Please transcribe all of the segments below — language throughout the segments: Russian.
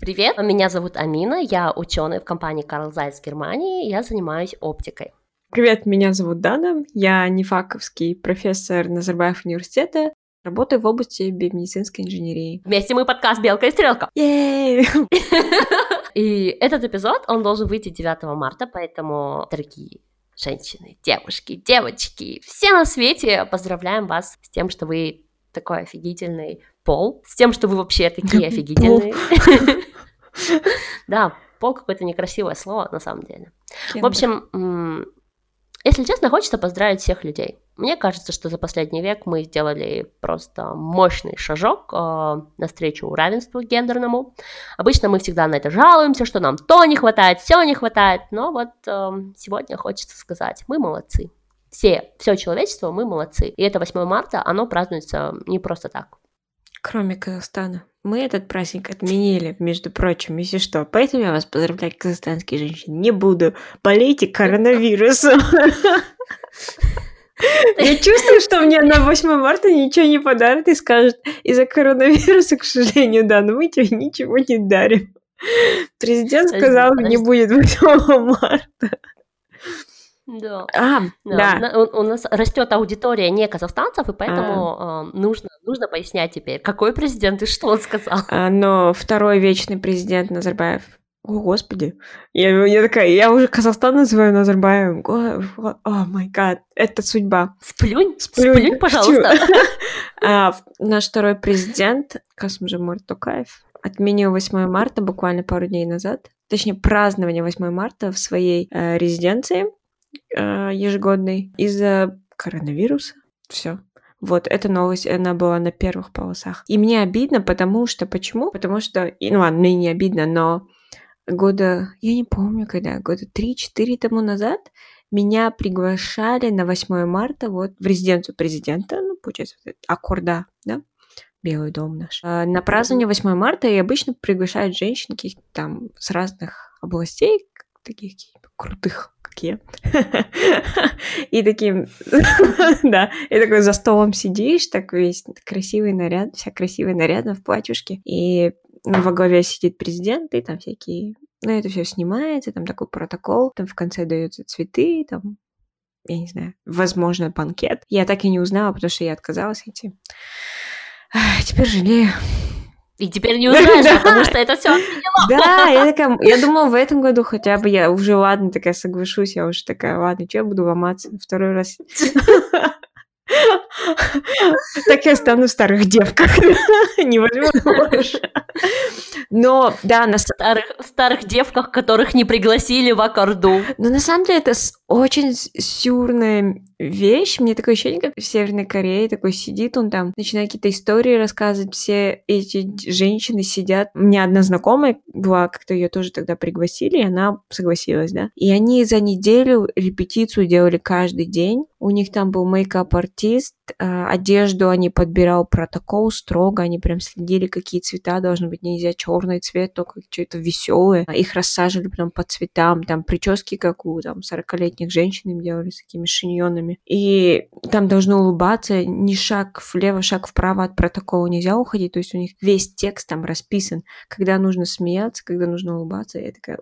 Привет, меня зовут Амина, я ученый в компании Карл Зайц Германии, я занимаюсь оптикой. Привет, меня зовут Дана, я нефаковский профессор Назарбаев университета, работаю в области биомедицинской инженерии. Вместе мы подкаст «Белка и стрелка». И этот эпизод, он должен выйти 9 марта, поэтому, дорогие женщины, девушки, девочки, все на свете, поздравляем вас с тем, что вы такой офигительный пол, с тем, что вы вообще такие офигительные. Да, пол какое-то некрасивое слово, на самом деле. В общем, если честно, хочется поздравить всех людей. Мне кажется, что за последний век мы сделали просто мощный шажок э, навстречу равенству гендерному. Обычно мы всегда на это жалуемся, что нам то не хватает, все не хватает, но вот э, сегодня хочется сказать, мы молодцы. Все, все человечество, мы молодцы. И это 8 марта, оно празднуется не просто так. Кроме Казахстана. Мы этот праздник отменили, между прочим, если что. Поэтому я вас поздравляю, казахстанские женщины. Не буду. Болейте коронавирусом. Я чувствую, что мне на 8 марта ничего не подарят и скажут, из-за коронавируса, к сожалению, да, но мы тебе ничего не дарим. Президент сказал, не будет 8 марта. Да. А, да. да. У, у нас растет аудитория не казахстанцев, и поэтому а. э, нужно, нужно пояснять теперь, какой президент и что он сказал. А, но второй вечный президент Назарбаев о, господи. Я, я такая, я уже Казахстан называю Назарбаевым. О, май гад, это судьба. Сплюнь, сплюнь, сплюнь пожалуйста. а, наш второй президент, Касымжамур Токаев, отменил 8 марта буквально пару дней назад. Точнее, празднование 8 марта в своей э, резиденции э, ежегодной из-за коронавируса. Все. Вот, эта новость, она была на первых полосах. И мне обидно, потому что... Почему? Потому что... Ну ладно, мне не обидно, но года... Я не помню, когда. Года 3-4 тому назад меня приглашали на 8 марта вот в резиденцию президента, ну, получается, Аккорда, да, Белый дом наш. А, на празднование 8 марта и обычно приглашают женщин каких-то там с разных областей, таких крутых, как я. И таким, да, и такой за столом сидишь, так весь красивый наряд, вся красивая нарядно в платьюшке, и во главе сидит президент, и там всякие... Ну, это все снимается, там такой протокол, там в конце даются цветы, там я не знаю, возможно, банкет. Я так и не узнала, потому что я отказалась идти. Теперь жалею. И теперь не узнаешь, потому что это все Да, я такая, я думала, в этом году хотя бы я уже, ладно, такая соглашусь, я уже такая, ладно, что я буду ломаться второй раз. Так я стану в старых девках. Не возьму больше. Но, да, на старых, старых девках, которых не пригласили в аккорду. Но на самом деле это очень сюрная вещь. Мне такое ощущение, как в Северной Корее такой сидит, он там начинает какие-то истории рассказывать. Все эти женщины сидят. У меня одна знакомая была, как-то ее тоже тогда пригласили, и она согласилась, да. И они за неделю репетицию делали каждый день. У них там был мейкап-артист, а, одежду они подбирал протокол строго, они прям следили, какие цвета должны быть, нельзя черный цвет, только что-то веселое. Их рассаживали прям по цветам, там прически, как у там 40-летних женщин им делали с такими шиньонами. И там должно улыбаться, ни шаг влево, шаг вправо от протокола нельзя уходить, то есть у них весь текст там расписан, когда нужно смеяться, когда нужно улыбаться. Я такая,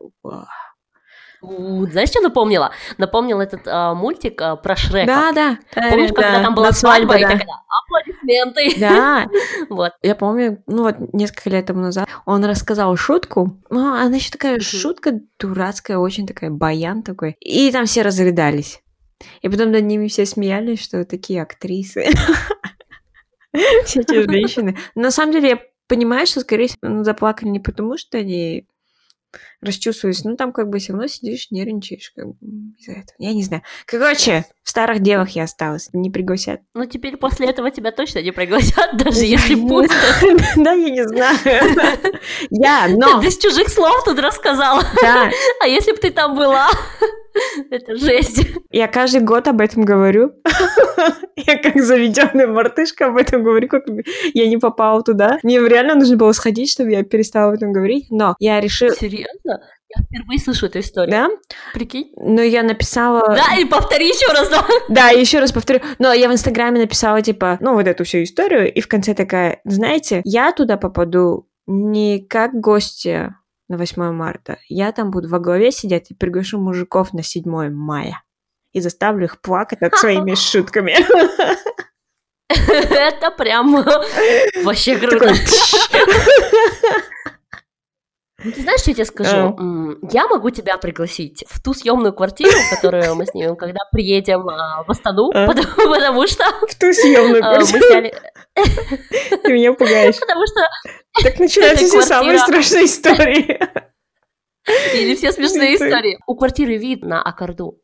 знаешь, что напомнила? Напомнил этот а, мультик а, про Шрека. Да, да. Помнишь, да, когда там была свадьба, свадьба да. и такая, аплодисменты. Да. вот. Я помню, ну вот несколько лет тому назад он рассказал шутку. Ну, она еще такая шутка дурацкая, очень такая баян такой. И там все разрыдались. И потом над ними все смеялись, что такие актрисы. Все эти женщины. На самом деле, я понимаю, что, скорее всего, ну, заплакали не потому, что они расчувствуюсь. Ну, там как бы все равно сидишь, нервничаешь как бы, из-за этого. Я не знаю. Короче, в старых девах я осталась. Не пригласят. Ну, теперь после этого тебя точно не пригласят, даже если пустят. Да, я не знаю. Я, но... Ты с чужих слов тут рассказала. Да. А если бы ты там была? Это жесть. Я каждый год об этом говорю. Я как заведенная мартышка об этом говорю, как я не попала туда. Мне реально нужно было сходить, чтобы я перестала об этом говорить. Но я решила... Серьезно? Я впервые слышу эту историю. Да? Прикинь? Но я написала... Да, и повтори еще раз, да? Да, еще раз повторю. Но я в Инстаграме написала, типа, ну, вот эту всю историю, и в конце такая, знаете, я туда попаду не как гости на 8 марта. Я там буду во главе сидеть и приглашу мужиков на 7 мая. И заставлю их плакать над своими шутками. Это прям вообще круто. Ну, ты знаешь, что я тебе скажу? Uh. Я могу тебя пригласить в ту съемную квартиру, которую мы снимем, когда приедем а, в Астану, uh. потому, что... В ту съемную а, квартиру? Ты меня пугаешь. Потому что... Так начинаются все самые страшные истории. Или все смешные истории. У квартиры вид на Акарду.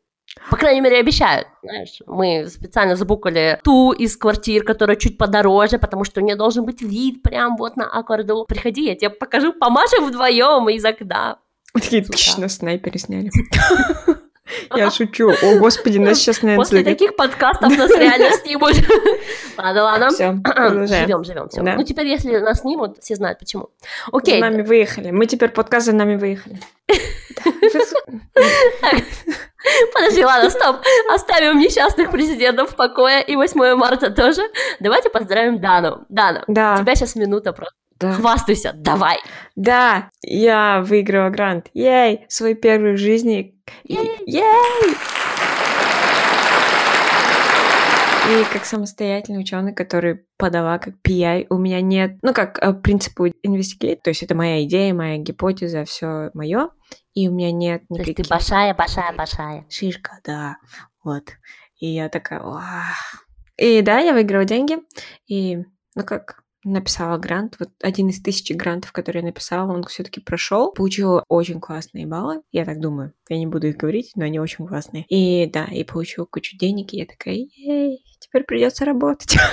По крайней мере, обещают. Знаешь, мы специально забукали ту из квартир, которая чуть подороже, потому что у нее должен быть вид прям вот на аккорду. Приходи, я тебе покажу, помашем вдвоем из окна. Такие на снайпере сняли. Я шучу. О, господи, нас сейчас, наверное, После таких подкастов нас реально снимут. Ладно, ладно. Все, Живем, живем, все. Ну, теперь, если нас снимут, все знают, почему. Окей. За нами выехали. Мы теперь подкаст за нами выехали. Подожди, ладно, стоп. Оставим несчастных президентов в покое и 8 марта тоже. Давайте поздравим Дану. Дана, да. у тебя сейчас минута просто. Да. Хвастайся, давай. Да, я выиграла грант. Ей, свой первый в жизни. Ей! Ей! И как самостоятельный ученый, который подала как PI, у меня нет, ну как э, принципу investigate, то есть это моя идея, моя гипотеза, все мое, и у меня нет никаких... То есть ты большая, большая, большая. Шишка, да, вот. И я такая, Вау. И да, я выиграла деньги, и, ну как, написала грант. Вот один из тысячи грантов, которые я написала, он все-таки прошел. Получила очень классные баллы. Я так думаю. Я не буду их говорить, но они очень классные. И да, и получила кучу денег, и я такая, ей, теперь придется работать.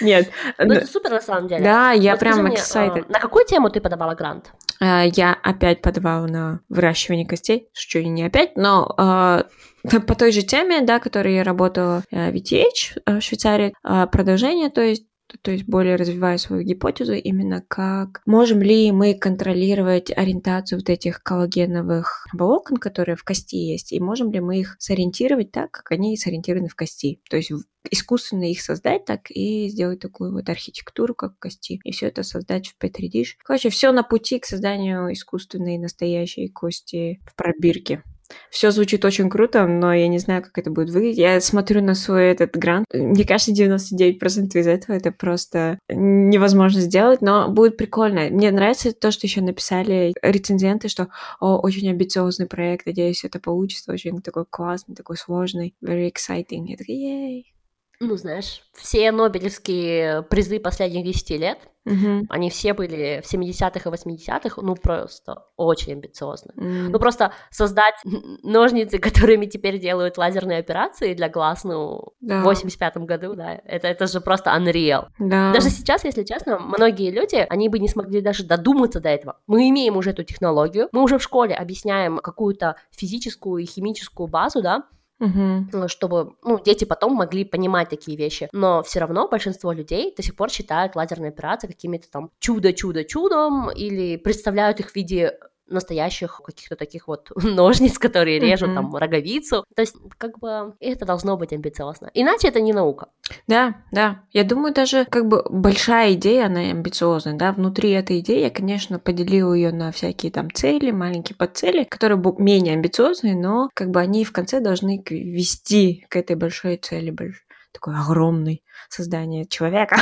Нет. Ну, это супер на самом деле. Да, я вот прям excited. А, на какую тему ты подавала грант? А, я опять подавала на выращивание костей, что не опять, но а, по той же теме, да, которой я работала в VTH в Швейцарии, продолжение, то есть то есть более развивая свою гипотезу именно как можем ли мы контролировать ориентацию вот этих коллагеновых волокон, которые в кости есть, и можем ли мы их сориентировать так, как они сориентированы в кости, то есть искусственно их создать так и сделать такую вот архитектуру, как в кости, и все это создать в Petri dish. Короче, все на пути к созданию искусственной настоящей кости в пробирке. Все звучит очень круто, но я не знаю, как это будет выглядеть. Я смотрю на свой этот грант. Мне кажется, 99% из этого это просто невозможно сделать, но будет прикольно. Мне нравится то, что еще написали рецензенты, что О, очень амбициозный проект, надеюсь, это получится, очень такой классный, такой сложный, very exciting. Я такая, ей. Ну, знаешь, все Нобелевские призы последних 10 лет, угу. они все были в 70-х и 80-х, ну, просто очень амбициозны. Mm. Ну, просто создать ножницы, которыми теперь делают лазерные операции для глаз, ну, да. в 85-м году, да, это, это же просто unreal. Да. Даже сейчас, если честно, многие люди, они бы не смогли даже додуматься до этого. Мы имеем уже эту технологию, мы уже в школе объясняем какую-то физическую и химическую базу, да, угу. чтобы ну, дети потом могли понимать такие вещи. Но все равно большинство людей до сих пор считают лазерные операции какими-то там чудо-чудо-чудом или представляют их в виде настоящих каких-то таких вот ножниц, которые режут mm-hmm. там роговицу. То есть, как бы, это должно быть амбициозно. Иначе это не наука. Да, да. Я думаю, даже как бы большая идея, она амбициозная, да. Внутри этой идеи я, конечно, поделила ее на всякие там цели, маленькие подцели, которые менее амбициозные, но как бы они в конце должны вести к этой большой цели, больш такой огромный создание человека.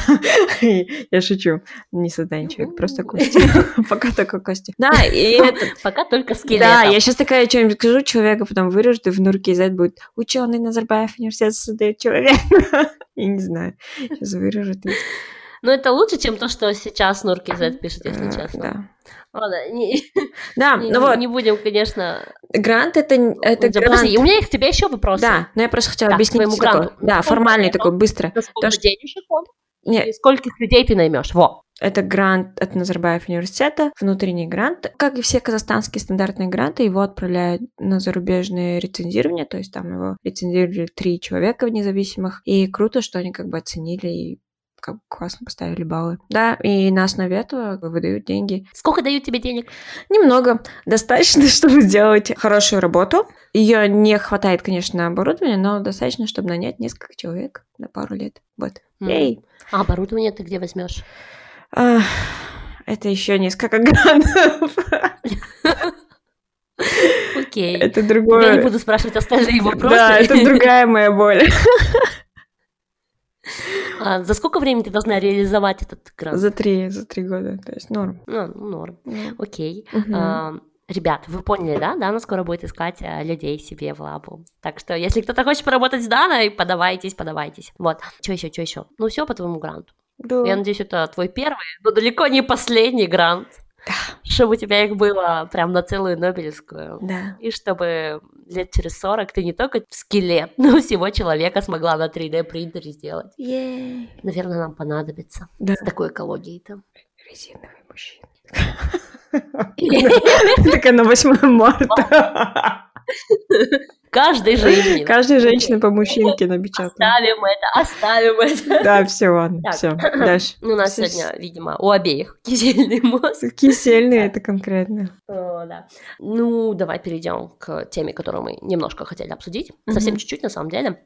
Я шучу. Не создание человека, просто кости. Пока только кости. Да, и Пока только скелет. Да, я сейчас такая что-нибудь скажу человека, потом вырежут, и в Нурке Z будет ученый Назарбаев университет создает человека. Я не знаю. Сейчас вырежут. Но это лучше, чем то, что сейчас Нурки Z пишет, если честно. Да. Ладно, не, да, не, ну вот. не будем, конечно. Грант это, это грант. Подожди, у меня к тебе еще вопросы. Да, но я просто хотела да, объяснить. Твоему гранту. Да, формальный такой, быстро. сколько то, денежек он? Нет. И скольких людей ты наймешь? Во. Это грант от Назарбаев университета, внутренний грант. Как и все казахстанские стандартные гранты, его отправляют на зарубежное рецензирование, то есть там его рецензировали три человека независимых. И круто, что они как бы оценили и как классно поставили баллы. Да, и на основе этого выдают деньги. Сколько дают тебе денег? Немного. Достаточно, чтобы сделать хорошую работу. Ее не хватает, конечно, на оборудование, но достаточно, чтобы нанять несколько человек на пару лет. Вот. Mm. Эй! А оборудование ты где возьмешь? Это еще несколько грантов. Окей. Это другое. Я не буду спрашивать остальные вопросы. Да, это другая моя боль. А за сколько времени ты должна реализовать этот грант? За три, за три года, то есть норм. Ну, норм. Ну. Окей. Мгм. А, Ребят, вы поняли, да? Дана скоро будет искать а, людей себе в лабу. Так что, если кто-то хочет поработать с Даной, подавайтесь, подавайтесь. Вот. Что еще, что еще? Ну, все по твоему гранту. Да. Я надеюсь, это твой первый, но далеко не последний грант. Чтобы у тебя их было прям на целую Нобелевскую. Да. И чтобы лет через 40 ты не только скелет, но всего человека смогла на 3D принтере сделать. Ей. Наверное, нам понадобится Да. с такой экологией-то. Резиновый мужчина. Такая на 8 марта. Каждой женщине. Каждая женщина по мужчинке напечатала. Оставим это, оставим это. Да, все, ладно, Так. все. Дальше. Ну, У нас сегодня, видимо, у обеих кизельный мозг. Кисельные это конкретно. О, да. Ну, давай перейдем к теме, которую мы немножко хотели обсудить. Совсем чуть-чуть, на самом деле.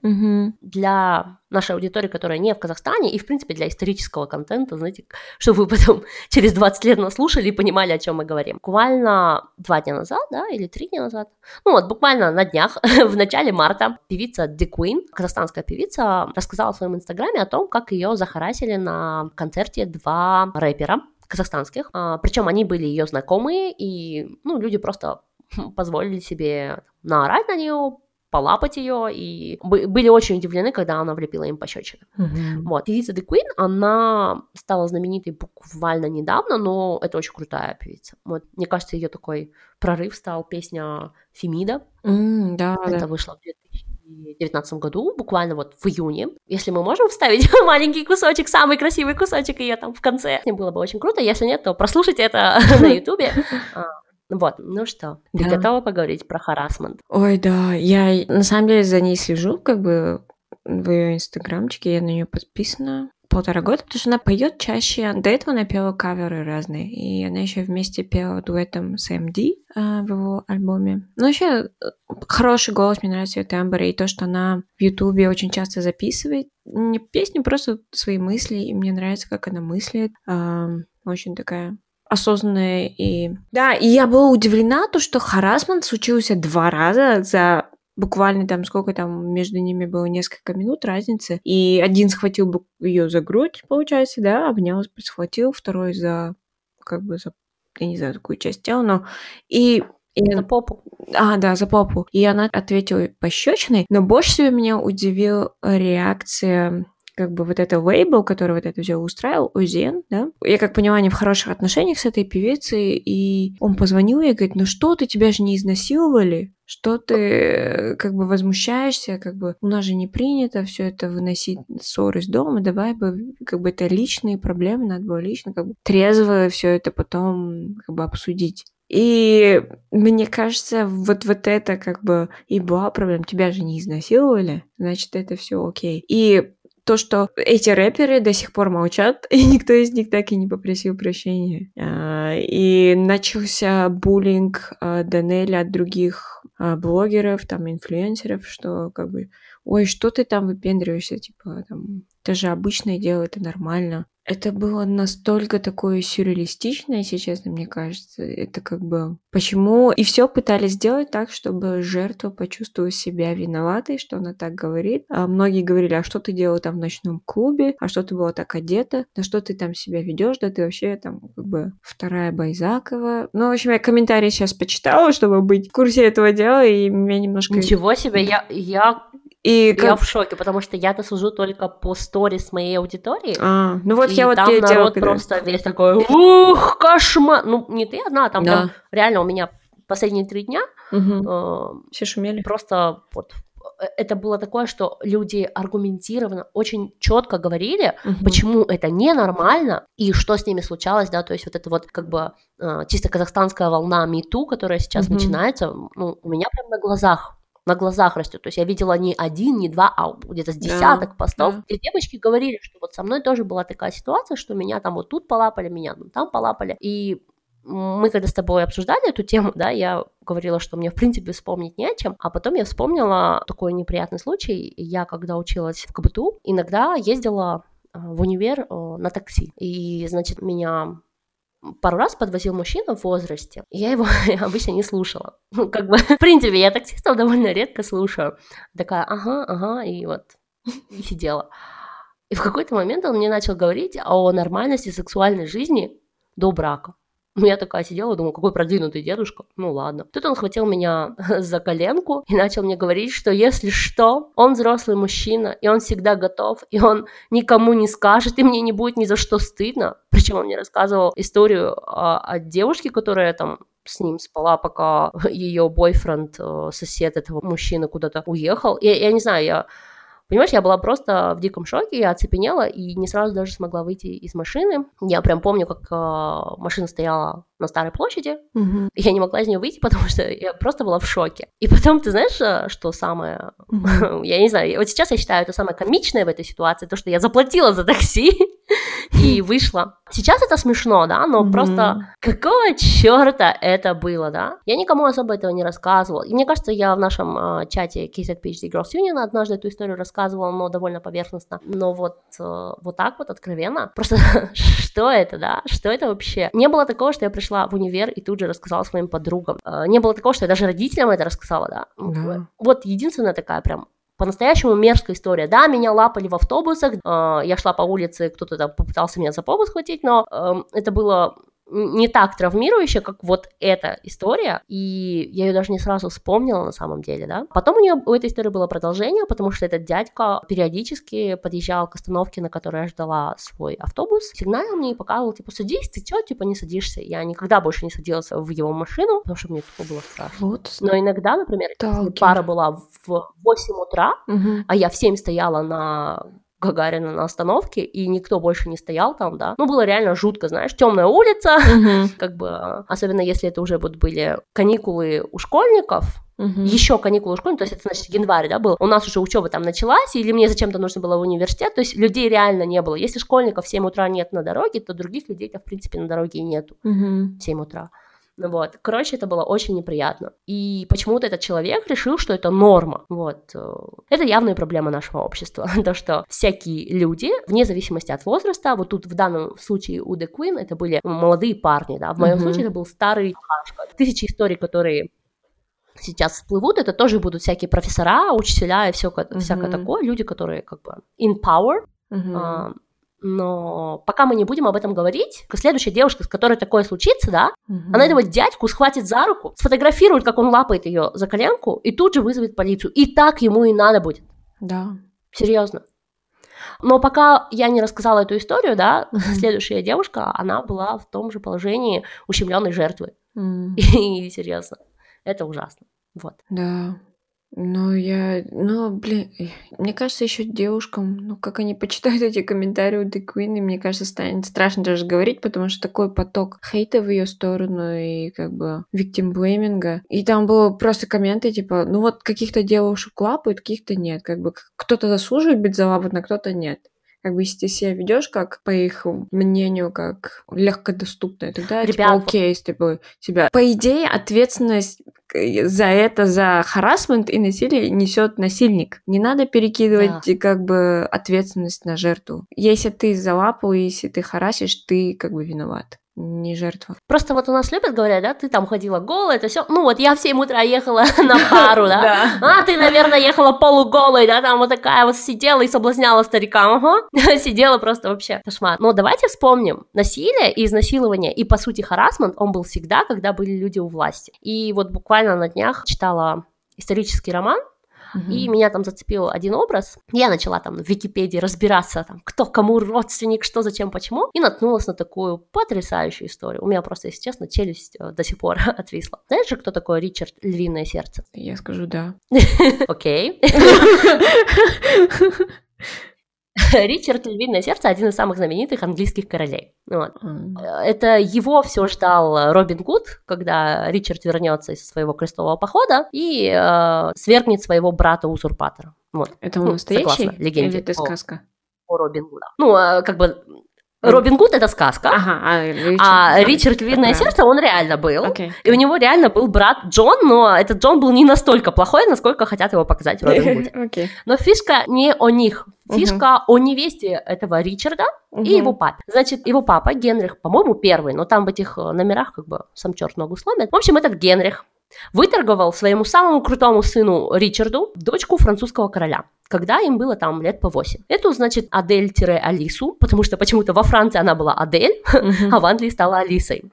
Для нашей аудитории, которая не в Казахстане, и, в принципе, для исторического контента, знаете, чтобы вы потом через 20 лет нас слушали и понимали, о чем мы говорим. Буквально два дня назад, да, или три дня назад, ну вот, буквально на днях, в начале марта, певица The Queen, казахстанская певица, рассказала в своем инстаграме о том, как ее захарасили на концерте два рэпера казахстанских. причем они были ее знакомые, и, ну, люди просто позволили себе наорать на нее, полапать ее, и бы- были очень удивлены, когда она влепила им пощечины. Мгм. Вот. Певица The Queen, она стала знаменитой буквально недавно, но это очень крутая певица. Вот. Мне кажется, ее такой прорыв стал песня Фемида. М, Да, Это да. вышло в 2019 году, буквально вот в июне. Если мы можем вставить маленький кусочек, самый красивый кусочек ее там в конце, было бы очень круто. Если нет, то прослушайте это на ютубе. Вот, ну что, ты Да. готова поговорить про харасмент? Ой, да, я на самом деле за ней слежу, как бы в ее инстаграмчике, я на нее подписана полтора года, потому что она поет чаще. До этого она пела каверы разные, и она еще вместе пела дуэтом с MD а, в его альбоме. Ну, вообще, э, хороший голос, мне нравится ее тембр, и то, что она в Ютубе очень часто записывает не песни, просто свои мысли, и мне нравится, как она мыслит. А, Очень такая осознанная и... Да, и я была удивлена, то, что харасмент случился два раза за буквально там сколько там между ними было несколько минут разницы. И один схватил ее за грудь, получается, да, обнял, схватил, второй за как бы за я не знаю, какую часть тела, но и и- На попу. а, да, за попу. И она ответила пощечиной, но больше всего меня удивила реакция как бы вот это лейбл, который вот это все устраивал, Озен, да. Я как они в хороших отношениях с этой певицей, и он позвонил ей и говорит, ну что ты, тебя же не изнасиловали? Что ты э, как бы возмущаешься, как бы у нас же не принято все это выносить ссоры из дома, давай бы как бы это личные проблемы, надо было лично как бы трезво все это потом как бы обсудить. И мне кажется, вот, вот это как бы и была проблема. Тебя же не изнасиловали, значит, это все окей. И то, что эти рэперы до сих пор молчат, и никто из них так и не попросил прощения. А, И начался буллинг а, Данели от других а, блогеров, там, инфлюенсеров, что как бы, ой, что ты там выпендриваешься, типа, там, это же обычное дело, это нормально. Это было настолько такое сюрреалистичное, честно, мне кажется. Это как бы... Почему? И все пытались сделать так, чтобы жертва почувствовала себя виноватой, что она так говорит. А многие говорили, а что ты делала там в ночном клубе? А что ты была так одета? На что ты там себя ведешь? Да ты вообще там как бы вторая Байзакова. Ну, в общем, я комментарии сейчас почитала, чтобы быть в курсе этого дела, и меня немножко... Ничего себе, я, я, И я как... в шоке, потому что я-то сужу только по сторис моей аудитории. А, ну вот и я вот там я народ просто весь такой, ух, кошмар. Ну, не ты одна, там Да. прям реально у меня последние три дня Мгм. э, Все шумели. просто вот э, это было такое, что люди аргументированно, очень четко говорили, Мгм. почему это ненормально и что с ними случалось, да, то есть вот это вот как бы э, чисто казахстанская волна МИТУ, которая сейчас Мгм. начинается, ну, у меня прям на глазах на глазах растет. То есть я видела не один, не два, а где-то с Да, десяток постов. да. И девочки говорили, что вот со мной тоже была такая ситуация, что меня там вот тут полапали, меня там полапали. И мы когда с тобой обсуждали эту тему, да, я говорила, что мне, в принципе, вспомнить не о чем, а потом я вспомнила такой неприятный случай. Я, когда училась в КБТУ, иногда ездила в универ на такси. И, значит, меня пару раз подвозил мужчина в возрасте, я его обычно не слушала. Ну, как бы, в принципе, я таксистов довольно редко слушаю. Такая, ага, ага, и вот, и сидела. И в какой-то момент он мне начал говорить о нормальности сексуальной жизни до брака. Ну, я такая сидела, думаю, какой продвинутый дедушка. Ну, ладно. Тут он схватил меня за коленку и начал мне говорить, что если что, он взрослый мужчина, и он всегда готов, и он никому не скажет, и мне не будет ни за что стыдно. Причем он мне рассказывал историю о, о девушке, которая там с ним спала, пока ее бойфренд, э, сосед этого мужчины куда-то уехал. Я, я не знаю, я Понимаешь, я была просто в диком шоке, я оцепенела и не сразу даже смогла выйти из машины. Я прям помню, как э, машина стояла на Старой площади, и я не могла из нее выйти, потому что я просто была в шоке. И потом, ты знаешь, э, что самое, mm-hmm. я не знаю, вот сейчас я считаю это самое комичное в этой ситуации, то, что я заплатила за такси, и вышла. Сейчас это смешно, да, но mm-hmm. просто какого черта это было, да? Я никому особо этого не рассказывала. И мне кажется, я в нашем э, чате KZ PhD Girls Union однажды эту историю рассказывала, но довольно поверхностно. Но вот, э, вот так вот откровенно. Просто что это, да? Что это вообще? Не было такого, что я пришла в универ и тут же рассказала своим подругам. Э, не было такого, что я даже родителям это рассказала, да? Mm-hmm. Вот единственная такая прям по-настоящему мерзкая история. Да, меня лапали в автобусах, э, я шла по улице, кто-то там попытался меня за попу схватить, но э, это было не так травмирующая, как вот эта история, и я ее даже не сразу вспомнила на самом деле, да. Потом у нее у этой истории было продолжение, потому что этот дядька периодически подъезжал к остановке, на которой я ждала свой автобус, сигналил мне и показывал, типа, садись, ты чё, типа, не садишься. Я никогда больше не садилась в его машину, потому что мне тупо было страшно. Вот. Но иногда, например, если пара была в 8 утра, угу. а я в 7 стояла на Гагарина на остановке, и никто больше не стоял там, да. Ну, было реально жутко, знаешь, темная улица, как бы, особенно если это уже вот были каникулы у школьников, Uh-huh. Еще каникулы школьников, то есть это значит январь, да, был. У нас уже учеба там началась, или мне зачем-то нужно было в университет, то есть людей реально не было. Если школьников в 7 утра нет на дороге, то других людей-то, в принципе, на дороге и нету в 7 утра. Вот. Короче, это было очень неприятно. И почему-то этот человек решил, что это норма. Вот. Э, это явная проблема нашего общества. То, что всякие люди, вне зависимости от возраста, вот тут в данном случае у The Queen это были молодые парни, да, в моем mm-hmm. случае это был старый Тысячи историй, которые сейчас всплывут, это тоже будут всякие профессора, учителя и все, mm-hmm. всякое такое, люди, которые как бы in power, mm-hmm. Но пока мы не будем об этом говорить, следующая девушка, с которой такое случится, да, угу. она этого дядьку схватит за руку, сфотографирует, как он лапает ее за коленку, и тут же вызовет полицию. И так ему и надо будет. Да. Серьезно. Но пока я не рассказала эту историю, да, следующая девушка, она была в том же положении ущемленной жертвы. Mm. И серьезно, это ужасно. Вот. Да. Ну, я, ну, блин, мне кажется, еще девушкам, ну, как они почитают эти комментарии у The Queen, и мне кажется, станет страшно даже говорить, потому что такой поток хейта в ее сторону и как бы виктимблейминга. И там было просто комменты, типа, ну вот каких-то девушек лапают, каких-то нет. Как бы кто-то заслуживает быть залапан, а кто-то нет как бы если ты себя ведешь как по их мнению как легкодоступно, тогда Ребят, типа окей, если бы тебя. По идее, ответственность за это, за харасмент и насилие несет насильник. Не надо перекидывать да. как бы ответственность на жертву. Если ты залапал, если ты харасишь, ты как бы виноват не жертва. Просто вот у нас любят говорят, да, ты там ходила голая, это все. Ну вот я в 7 утра ехала на пару, да. А ты, наверное, ехала полуголой, да, там вот такая вот сидела и соблазняла старика, ага. Сидела просто вообще кошмар. Но давайте вспомним, насилие и изнасилование, и по сути харасмент, он был всегда, когда были люди у власти. И вот буквально на днях читала исторический роман Угу. И меня там зацепил один образ. Я начала там в Википедии разбираться, там, кто кому родственник, что, зачем, почему. И наткнулась на такую потрясающую историю. У меня просто, если честно, челюсть э, до сих пор отвисла. Знаешь же, кто такой Ричард Львиное сердце? Я скажу да. Окей. Ричард Львиное сердце один из самых знаменитых английских королей. Вот. Mm. Это его все ждал Робин Гуд, когда Ричард вернется из своего крестового похода и э, свергнет своего брата-узурпатора. Вот. Это ну, настоящий? Согласно легенде. Или это сказка? О, о Робин Гуда. Ну, а, как бы Робин Гуд это сказка, Ага, а Ричард, а Ричард Львиное сердце, он реально был. Окей. И у него реально был брат Джон, но этот Джон был не настолько плохой, насколько хотят его показать в Робин Гуде. Окей. Но фишка не о них. Фишка о невесте этого Ричарда и Мгм. его папе. Значит, его папа Генрих, по-моему, первый, но там в этих э, номерах как бы сам черт ногу сломит. В общем, этот Генрих выторговал своему самому крутому сыну Ричарду дочку французского короля когда им было там лет по 8. Эту, значит, Адель-Алису, потому что почему-то во Франции она была Адель, Мгм. а в Англии стала Алисой.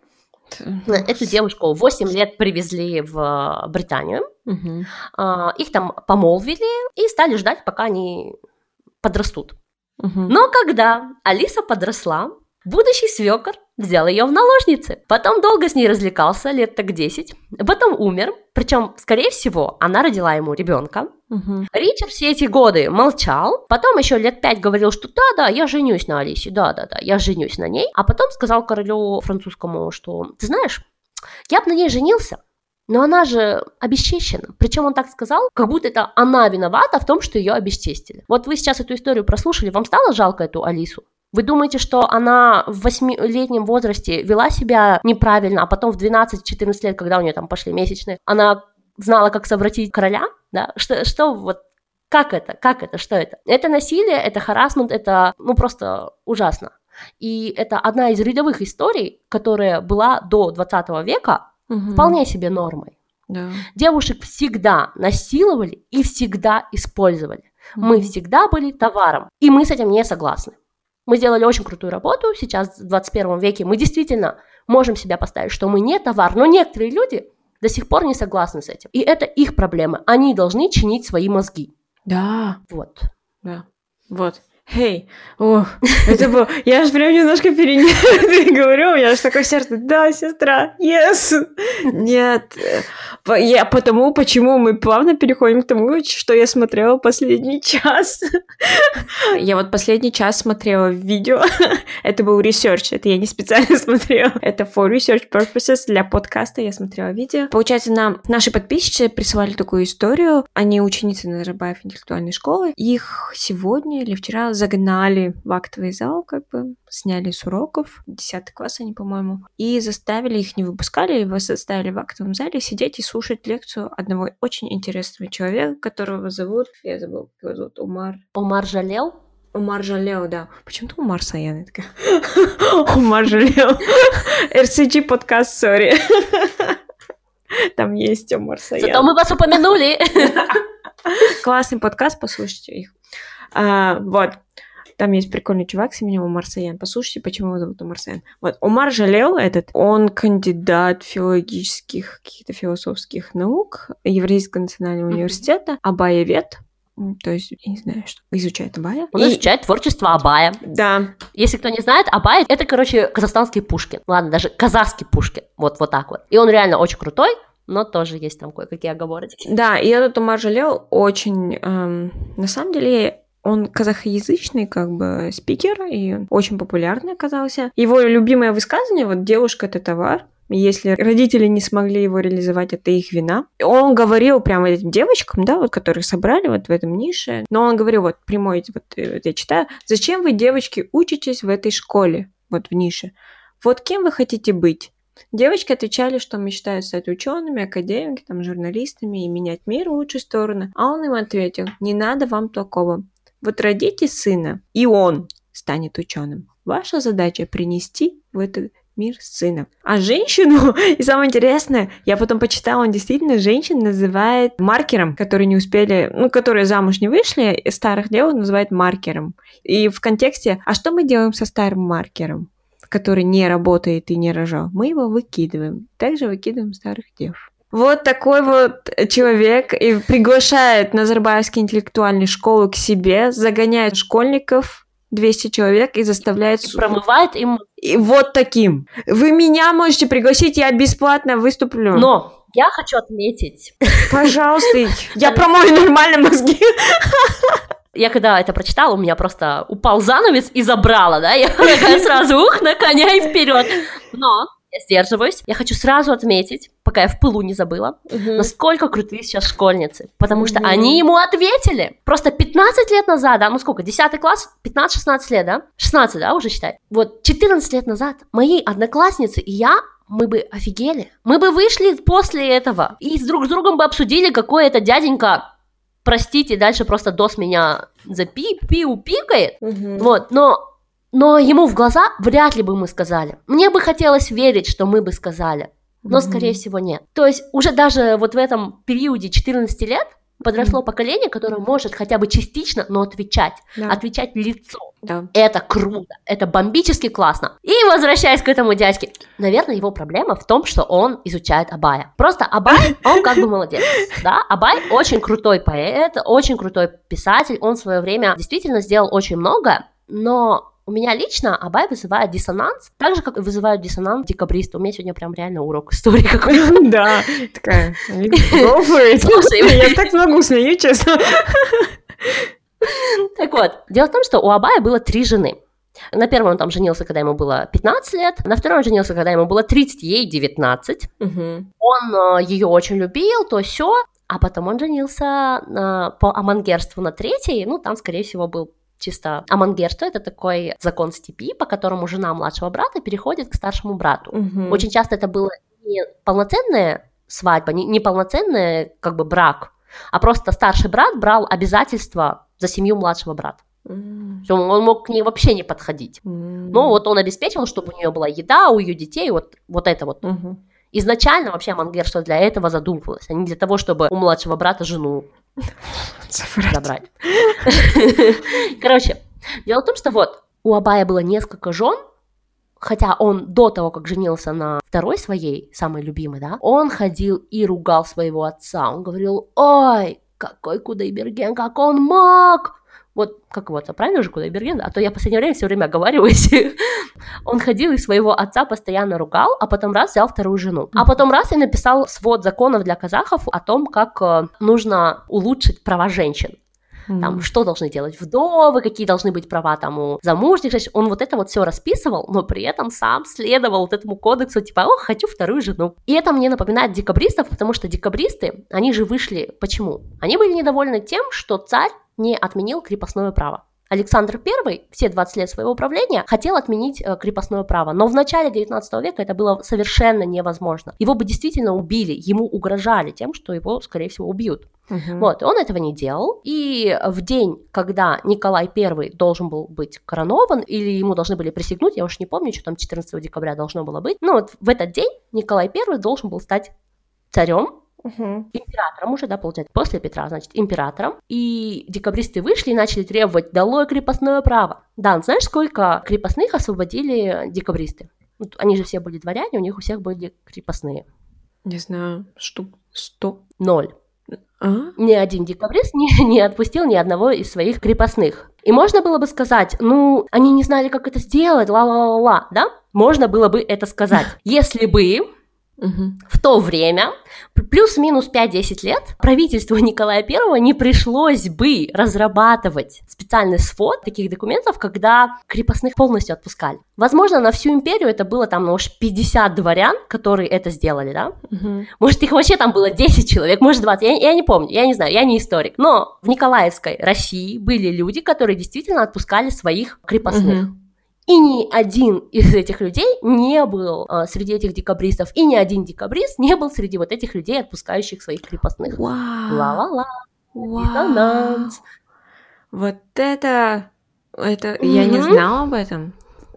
Эту девушку в 8 лет привезли в э, Британию, Мгм. а, их там помолвили и стали ждать, пока они подрастут. Мгм. Но когда Алиса подросла, будущий свекор взял ее в наложницы. Потом долго с ней развлекался, лет так 10. Потом умер. Причем, скорее всего, она родила ему ребенка. Мгм. Ричард все эти годы молчал. Потом еще лет пять говорил, что да-да, я женюсь на Алисе, да-да-да, я женюсь на ней. А потом сказал королю французскому, что ты знаешь, я бы на ней женился, но она же обесчещена. Причем он так сказал, как будто это она виновата в том, что ее обесчестили. Вот вы сейчас эту историю прослушали, вам стало жалко эту Алису? Вы думаете, что она в восьмилетнем возрасте вела себя неправильно, а потом в 12-14 лет, когда у нее там пошли месячные, она знала, как совратить короля? Да? Что, что вот как это? Как это? Что это? Это насилие, это харасмент, это ну просто ужасно. И это одна из рядовых историй, которая была до 20 века Мгм. вполне себе нормой. Да. Девушек всегда насиловали и всегда использовали. Мы Мгм. всегда были товаром, и мы с этим не согласны. Мы сделали очень крутую работу сейчас, в 21 веке. Мы действительно можем себя поставить, что мы не товар, но некоторые люди до сих пор не согласны с этим. И это их проблемы. Они должны чинить свои мозги. Да. Вот. Да. Вот. Хей, ох, это было... Я аж прям немножко переговорю, я аж такое сердце, да, сестра, yes. Нет, я потому, почему мы плавно переходим к тому, что я смотрела последний час. Я вот последний час смотрела видео, это был research, это я не специально смотрела, это for research purposes, для подкаста я смотрела видео. Получается, нам наши подписчики присылали такую историю, они ученицы Назарбаев интеллектуальной школы, их сегодня или вчера загнали в актовый зал, как бы сняли с уроков, 10 класс они, по-моему, и заставили их не выпускали, его заставили в актовом зале сидеть и слушать лекцию одного очень интересного человека, которого зовут, я забыл, как его зовут, Умар. Умар жалел? Умар Жалел, да. Почему-то Умар Саян, я такая. Умар Жалел. RCG подкаст, сори. Там есть Умар Саян. Зато мы вас упомянули. Классный подкаст, послушайте их. А, вот. Там есть прикольный чувак с именем Умар Саян. Послушайте, почему его зовут Умар Саян. Вот, Умар Жалел этот, он кандидат филологических, каких-то философских наук Евразийского национального университета, Абаевед. М, То есть, я не знаю, что изучает Абая. Он И- изучает творчество Абая. Да, Если кто не знает, Абай это, короче, казахстанский Пушкин. Ладно, даже казахский Пушкин. Вот, вот так вот. И он реально очень крутой, но тоже есть там кое-какие оговорочки. Да, и этот Умар Жалел очень, эм, на самом деле, он казахоязычный, как бы, спикер, и очень популярный оказался. Его любимое высказывание, вот, девушка — это товар, если родители не смогли его реализовать, это их вина. Он говорил прямо этим девочкам, да, вот, которых собрали вот в этом нише, но он говорил, вот, прямой, э, вот я читаю, зачем вы, девочки, учитесь в этой школе, вот в нише? Вот кем вы хотите быть? Девочки отвечали, что мечтают стать учеными, академиками, там, журналистами и менять мир в лучшую сторону. А он им ответил, не надо вам такого. Вот родите сына, и он станет ученым. Ваша задача принести в этот мир сына. А женщину, и самое интересное, я потом почитала, он действительно женщин называет маркером, которые не успели, ну, которые замуж не вышли, старых дев он называет маркером. И в контексте, а что мы делаем со старым маркером? который не работает и не рожал, мы его выкидываем. Также выкидываем старых дев. Вот такой вот человек и приглашает Назарбаевский интеллектуальную школу к себе, загоняет школьников 200 человек и заставляет... су- Промывает им... И вот таким. Вы меня можете пригласить, я бесплатно выступлю. Но я хочу отметить, Пожалуйста, я промою нормально мозги. я когда это прочитала, у меня просто упал занавес и забрала, да, я такая сразу ух, на коня и вперед. Но я сдерживаюсь. Я хочу сразу отметить, по пока я в пылу не забыла, uh-huh. насколько крутые сейчас школьницы. Потому uh-huh. что они ему ответили. Просто 15 лет назад, да, ну сколько, 10 класс, 15-16 лет, да? 16, да, уже считай. Вот 14 лет назад мои одноклассницы и я мы бы офигели. Мы бы вышли после этого и с друг с другом бы обсудили, какой это дяденька простите, дальше просто дос меня запи, пиу, пикает. Угу. Вот, но, но ему в глаза вряд ли бы мы сказали. Мне бы хотелось верить, что мы бы сказали, но, угу. скорее всего, нет. То есть уже даже вот в этом периоде 14 лет подросло mm. поколение, которое может хотя бы частично, но отвечать, да. отвечать лицо. Да. Это круто, это бомбически классно. И возвращаясь к этому дядьке, наверное, его проблема в том, что он изучает Абая. Просто Абай, он как бы молодец, да, Абай очень крутой поэт, очень крутой писатель, он в свое время действительно сделал очень много, но у меня лично Абай вызывает диссонанс, так же, как вызывают диссонанс декабристы. У меня сегодня прям реально урок истории какой-то. Да, такая, я так много усмею, честно. Так вот, дело в том, что у Абая было три жены. На первом он там женился, когда ему было 15 лет, на втором он женился, когда ему было 30, ей 19. Угу. Он э, ее очень любил, то все, а потом он женился э, по амангерству на третьей, ну, там, скорее всего, был чисто амангерство, это такой закон степи, по которому жена младшего брата переходит к старшему брату. Угу. Очень часто это было не полноценная свадьба, не, не полноценный как бы брак, а просто старший брат брал обязательства за семью младшего брата. Mm. Он мог к ней вообще не подходить. Mm. Но вот он обеспечил, чтобы у нее была еда, у ее детей, вот, вот это вот. Mm-hmm. Изначально вообще амангерство для этого задумывалось, а не для того, чтобы у младшего брата жену забрать. Короче, дело в том, что вот у Абая было несколько жен, хотя он до того, как женился на второй своей, самой любимой, да, он ходил и ругал своего отца. Он говорил, ой, какой Кудайберген, как он мог! Вот, как вот, правильно же Кудайберген? А то я в последнее время все время оговариваюсь. он ходил и своего отца постоянно ругал, а потом раз взял вторую жену. А потом раз и написал свод законов для казахов о том, как э, нужно улучшить права женщин. Mm. Там, что должны делать вдовы, какие должны быть права там у замужних женщин. Он вот это вот все расписывал, но при этом сам следовал вот этому кодексу, типа, о, хочу вторую жену. И это мне напоминает декабристов, потому что декабристы, они же вышли, почему? Они были недовольны тем, что царь не отменил крепостное право. Александр I все 20 лет своего правления хотел отменить э, крепостное право, но в начале 19 века это было совершенно невозможно. Его бы действительно убили, ему угрожали тем, что его, скорее всего, убьют. Угу. Вот, он этого не делал, и в день, когда Николай I должен был быть коронован, или ему должны были присягнуть, я уж не помню, что там 14 декабря должно было быть, но вот в этот день Николай I должен был стать царем Угу. Императором уже, да, получается, после Петра, значит, императором. И декабристы вышли и начали требовать долой крепостное право. Да, знаешь, сколько крепостных освободили декабристы? Они же все были дворяне, у них у всех были крепостные. Не знаю, штук сто? Ноль. А? Ни один декабрист не, не отпустил ни одного из своих крепостных. И можно было бы сказать, ну, они не знали, как это сделать, ла-ла-ла-ла, да? Можно было бы это сказать, если бы Угу. В то время, плюс-минус 5-10 лет, правительству Николая I не пришлось бы разрабатывать специальный свод таких документов, когда крепостных полностью отпускали. Возможно, на всю империю это было там, ну уж 50 дворян, которые это сделали, да? Угу. Может, их вообще там было 10 человек, может, 20, я, я не помню, я не знаю, я не историк. Но в Николаевской России были люди, которые действительно отпускали своих крепостных. Угу. И ни один из этих людей не был а, среди этих декабристов, и ни один декабрист не был среди вот этих людей, отпускающих своих крепостных. Ла-ла-ла. Диссонанс. Вот это... Это... Mm-hmm. Я не знала об этом.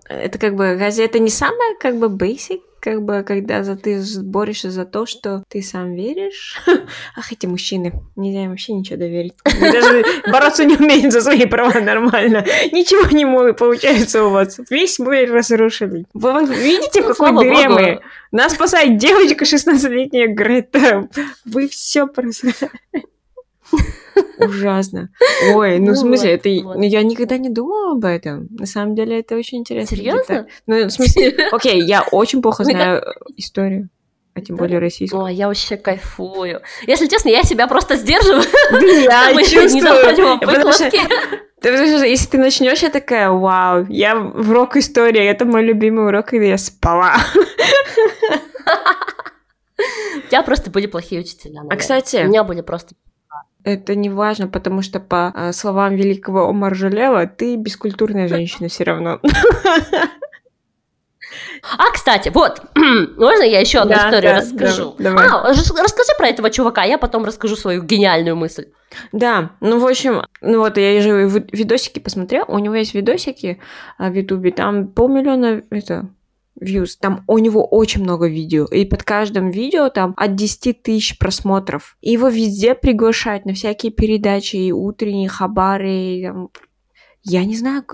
Это как бы... Разве это не самое как бы basic как бы, когда за, ты борешься за то, что ты сам веришь. Ах, эти мужчины, нельзя им вообще ничего доверить. Даже бороться не умеют за свои права нормально. Ничего не могут, получается у вас. Весь мир разрушили. Вы видите, в какой дыре мы? Нас спасает девочка 16-летняя Грета. Вы все просто... Ужасно. Ой, ну, ну в смысле, вот, это... Ну, я никогда не думала об этом. На самом деле, это очень интересно. Серьезно? Ну, в смысле, окей, я очень плохо знаю историю а тем более российскую. Ой, я вообще кайфую. Если честно, я себя просто сдерживаю. Я чувствую. Потому что, потому что если ты начнешь, я такая, вау, я в рок истории, это мой любимый урок, и я спала. У тебя просто были плохие учителя. Наверное. А, кстати... У меня были просто это не важно, потому что по э, словам великого Омар Жалева, ты бескультурная женщина все равно. А, кстати, вот, можно я еще одну да, историю да, расскажу? Да, давай. А, расскажи про этого чувака, я потом расскажу свою гениальную мысль. Да, ну, в общем, ну вот я же видосики посмотрела, у него есть видосики а, в Ютубе, там полмиллиона, это, views. Там у него очень много видео. И под каждым видео там от 10 тысяч просмотров. И его везде приглашают на всякие передачи, и утренние хабары, и там, я не знаю,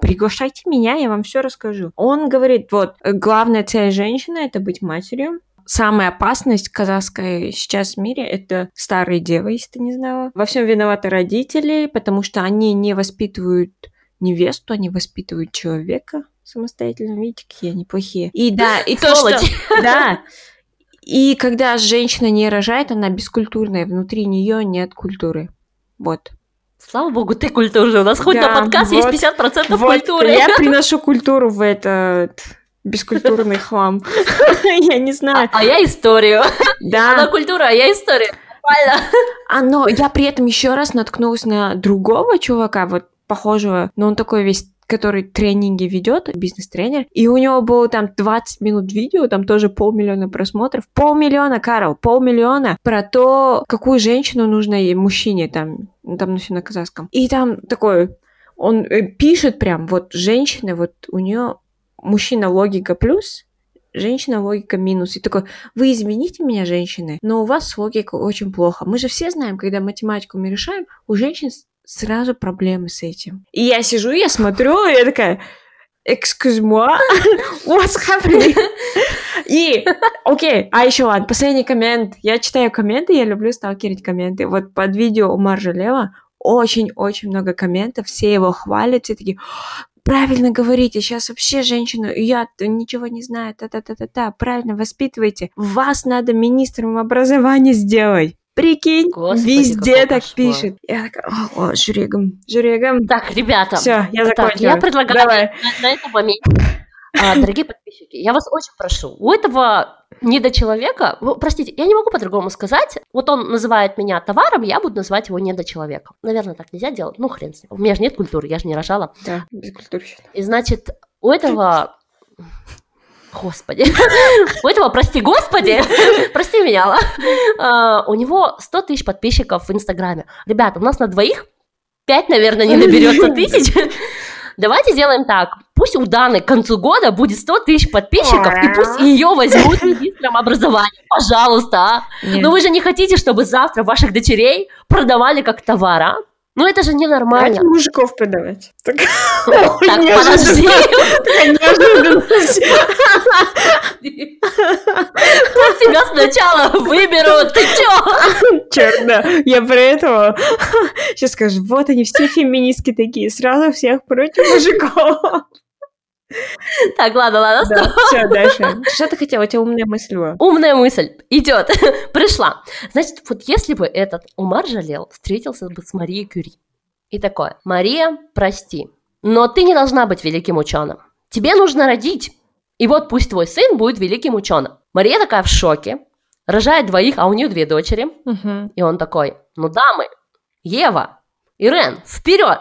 приглашайте меня, я вам все расскажу. Он говорит, вот, главная цель женщины это быть матерью, самая опасность казахской сейчас в мире — это старые девы, если ты не знала. Во всем виноваты родители, потому что они не воспитывают невесту, они воспитывают человека самостоятельно. Видите, какие они плохие. И да, и то, что... Да, и когда женщина не рожает, она бескультурная, внутри нее нет культуры. Вот. Слава богу, ты культурный. У нас хоть да, на подкаст вот, есть 50% вот, культуры. Я приношу культуру в этот бескультурный хлам. Я не знаю. А, а я историю. Да. Она культура, а я история. Нормально. А, но я при этом еще раз наткнулась на другого чувака, вот похожего, но он такой весь который тренинги ведет, бизнес-тренер, и у него было там 20 минут видео, там тоже полмиллиона просмотров. Полмиллиона, Карл, полмиллиона про то, какую женщину нужно ей, мужчине, там, там на все на казахском. И там такой, он э, пишет прям, вот женщина, вот у нее мужчина логика плюс, женщина логика минус. И такой, вы измените меня, женщины, но у вас логика очень плохо. Мы же все знаем, когда математику мы решаем, у женщин сразу проблемы с этим. И я сижу, я смотрю, и я такая, excuse me, what's happening? И, окей, okay, а еще ладно, последний коммент. Я читаю комменты, я люблю сталкерить комменты. Вот под видео у Маржа Лева очень-очень много комментов, все его хвалят, все такие, правильно говорите, сейчас вообще женщину, я ничего не знаю, та-та-та-та-та, правильно воспитывайте, вас надо министром образования сделать. Прикинь, Господи, везде так кошмар. пишет. Я такая, о, о журегом, журегом. Так, ребята. Все, я закончила. Так, я предлагаю Давай. на, на этом моменте. А, дорогие подписчики, я вас очень прошу, у этого недочеловека, простите, я не могу по-другому сказать, вот он называет меня товаром, я буду называть его недочеловеком. Наверное, так нельзя делать, ну хрен с ним. У меня же нет культуры, я же не рожала. Да, без культуры. И значит, у этого Господи. У этого, прости господи, прости меня, а, у него 100 тысяч подписчиков в Инстаграме. Ребята, у нас на двоих 5, наверное, не наберется тысяч. Давайте сделаем так. Пусть у Даны к концу года будет 100 тысяч подписчиков, и пусть ее возьмут министром образования. Пожалуйста, а. Но вы же не хотите, чтобы завтра ваших дочерей продавали как товар, а? Ну это же ненормально. Давайте мужиков продавать. Так, так подожди. Пусть тебя сначала выберут, ты чё? Черт, да. Я про этого сейчас скажу, вот они все феминистки такие, сразу всех против мужиков. Так, ладно, ладно, да, Все, дальше. Что ты хотела? У тебя умная мысль была. Умная мысль. Идет. Пришла. Значит, вот если бы этот Умар жалел, встретился бы с Марией Кюри. И такое. Мария, прости, но ты не должна быть великим ученым. Тебе нужно родить. И вот пусть твой сын будет великим ученым. Мария такая в шоке, рожает двоих, а у нее две дочери. Угу. И он такой, ну дамы, Ева, Ирен, вперед!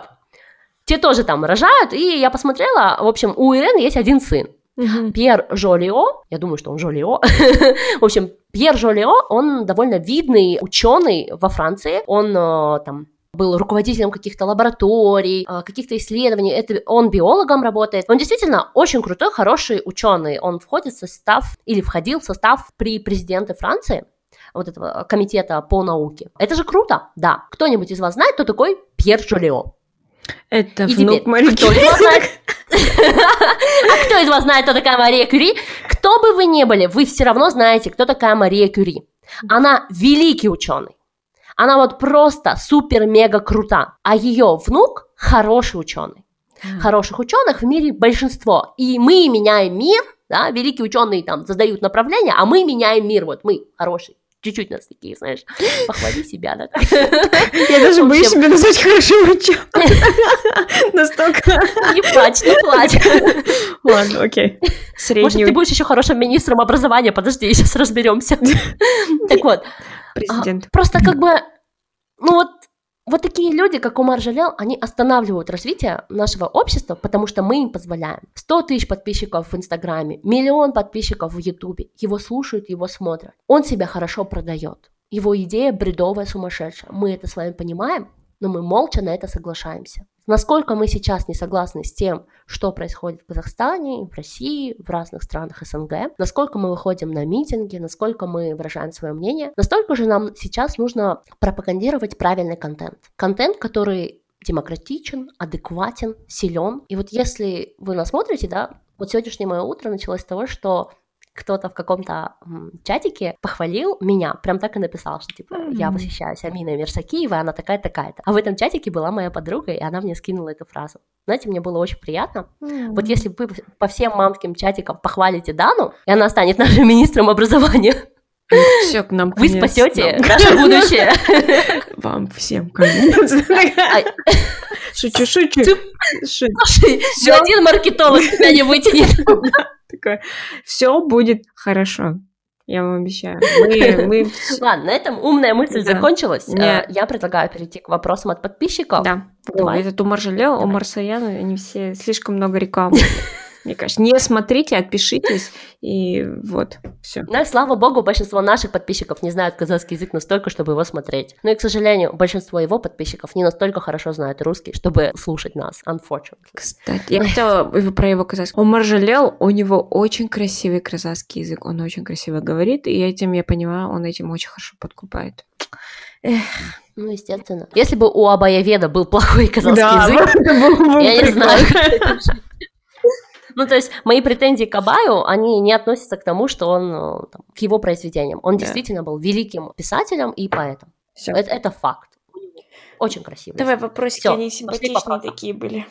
Те тоже там рожают, и я посмотрела, в общем, у Ирен есть один сын. Угу. Пьер Жолио, я думаю, что он Жолио. в общем, Пьер Жолио, он довольно видный ученый во Франции. Он э, там был руководителем каких-то лабораторий, э, каких-то исследований. Это он биологом работает. Он действительно очень крутой, хороший ученый. Он входит в состав или входил в состав при президенте Франции вот этого комитета по науке. Это же круто, да. Кто-нибудь из вас знает, кто такой Пьер Жолио? Это И внук Марии знает? А кто из вас знает, кто такая Мария Кюри? Кто бы вы ни были, вы все равно знаете, кто такая Мария Кюри. Она великий ученый. Она вот просто супер-мега крута. А ее внук хороший ученый. Хороших ученых в мире большинство. И мы меняем мир, да, великие ученые там создают направление, а мы меняем мир, вот мы хороший чуть-чуть нас такие, знаешь, похвали себя, да. Я даже боюсь себя назвать хорошим врачом. Настолько. Не плачь, не плачь. Ладно, окей. Средний. Может, ты будешь еще хорошим министром образования, подожди, сейчас разберемся. Так вот. Президент. Просто как бы, ну вот вот такие люди, как Умар Жалел, они останавливают развитие нашего общества, потому что мы им позволяем. 100 тысяч подписчиков в Инстаграме, миллион подписчиков в Ютубе. Его слушают, его смотрят. Он себя хорошо продает. Его идея бредовая, сумасшедшая. Мы это с вами понимаем, но мы молча на это соглашаемся. Насколько мы сейчас не согласны с тем, что происходит в Казахстане, в России, в разных странах СНГ, насколько мы выходим на митинги, насколько мы выражаем свое мнение, настолько же нам сейчас нужно пропагандировать правильный контент. Контент, который демократичен, адекватен, силен. И вот если вы нас смотрите, да, вот сегодняшнее мое утро началось с того, что кто-то в каком-то чатике похвалил меня, прям так и написал, что типа mm-hmm. я восхищаюсь Аминой Мерсакиевой, она такая-такая-то. А в этом чатике была моя подруга, и она мне скинула эту фразу. Знаете, мне было очень приятно. Mm-hmm. Вот если вы по всем мамским чатикам похвалите Дану, и она станет нашим министром образования, все к нам Вы спасете наше будущее. Вам всем конец. Шучу, шучу. Слушай, один маркетолог тебя не вытянет. Такое, все будет хорошо. Я вам обещаю. Мы, мы... Ладно, на этом умная мысль да. закончилась. Нет. Я предлагаю перейти к вопросам от подписчиков. Да. Давай. О, этот Умар Жалел, Умар Саян, они все слишком много рекламы. Мне кажется, не смотрите, отпишитесь, и вот, все. Ну и слава богу, большинство наших подписчиков не знают казахский язык настолько, чтобы его смотреть. Ну и, к сожалению, большинство его подписчиков не настолько хорошо знают русский, чтобы слушать нас, unfortunately. Кстати, я хотела про его казахский. Он жалел, у него очень красивый казахский язык, он очень красиво говорит, и этим, я понимаю, он этим очень хорошо подкупает. Эх. Ну, естественно. Если бы у Абаяведа был плохой казахский да, язык, я не знаю, ну, то есть мои претензии к Абаю, они не относятся к тому, что он, э, там, к его произведениям. Он да. действительно был великим писателем и поэтом. Все. Это, это факт. Очень красиво. Давай вопросики, Всё, они симпатичные такие были.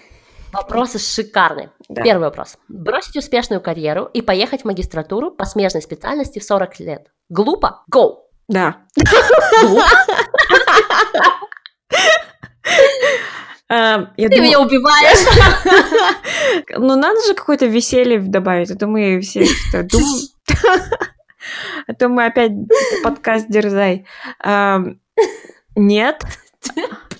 Вопросы шикарные. Да. Первый вопрос. Бросить успешную карьеру и поехать в магистратуру по смежной специальности в 40 лет. Глупо? Go! Да. Глупо? Эм, я Ты думаю... меня убиваешь. Ну, надо же какое-то веселье добавить, а то мы все что. А то мы опять подкаст дерзай. Нет.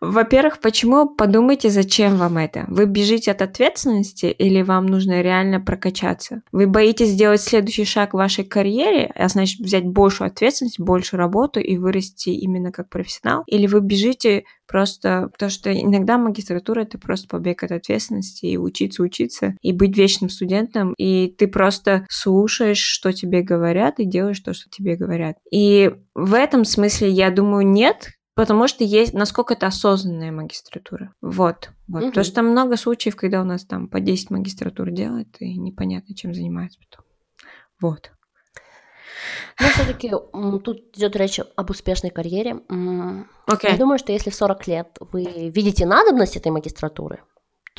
Во-первых, почему подумайте, зачем вам это? Вы бежите от ответственности или вам нужно реально прокачаться? Вы боитесь сделать следующий шаг в вашей карьере, а значит взять большую ответственность, больше работу и вырасти именно как профессионал? Или вы бежите просто потому что иногда магистратура это просто побег от ответственности и учиться учиться и быть вечным студентом и ты просто слушаешь что тебе говорят и делаешь то что тебе говорят и в этом смысле я думаю нет Потому что есть, насколько это осознанная магистратура. Вот. вот. Угу. Потому что там много случаев, когда у нас там по 10 магистратур делают, и непонятно, чем занимаются потом. Вот. Но все-таки тут идет речь об успешной карьере. Okay. Я думаю, что если в 40 лет вы видите надобность этой магистратуры,